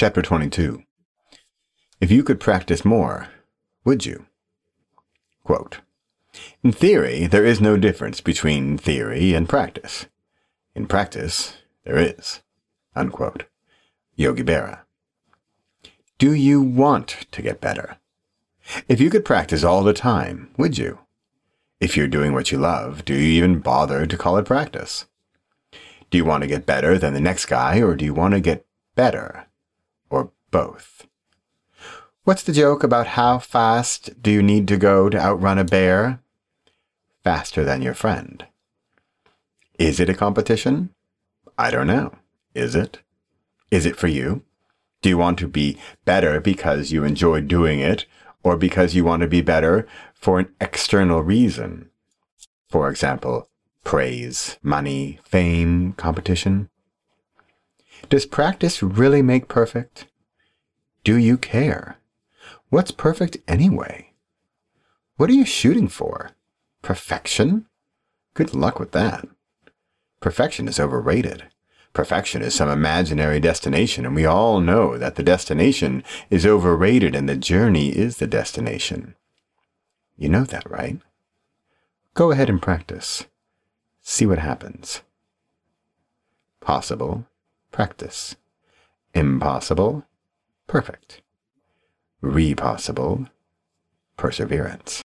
Chapter 22 If you could practice more, would you? Quote, In theory, there is no difference between theory and practice. In practice, there is. Unquote. Yogi Berra. Do you want to get better? If you could practice all the time, would you? If you're doing what you love, do you even bother to call it practice? Do you want to get better than the next guy, or do you want to get better? Both? What's the joke about how fast do you need to go to outrun a bear? Faster than your friend. Is it a competition? I don't know. Is it? Is it for you? Do you want to be better because you enjoy doing it, or because you want to be better for an external reason? For example, praise, money, fame, competition. Does practice really make perfect? Do you care? What's perfect anyway? What are you shooting for? Perfection? Good luck with that. Perfection is overrated. Perfection is some imaginary destination, and we all know that the destination is overrated and the journey is the destination. You know that, right? Go ahead and practice. See what happens. Possible, practice. Impossible, perfect. Repossible, perseverance.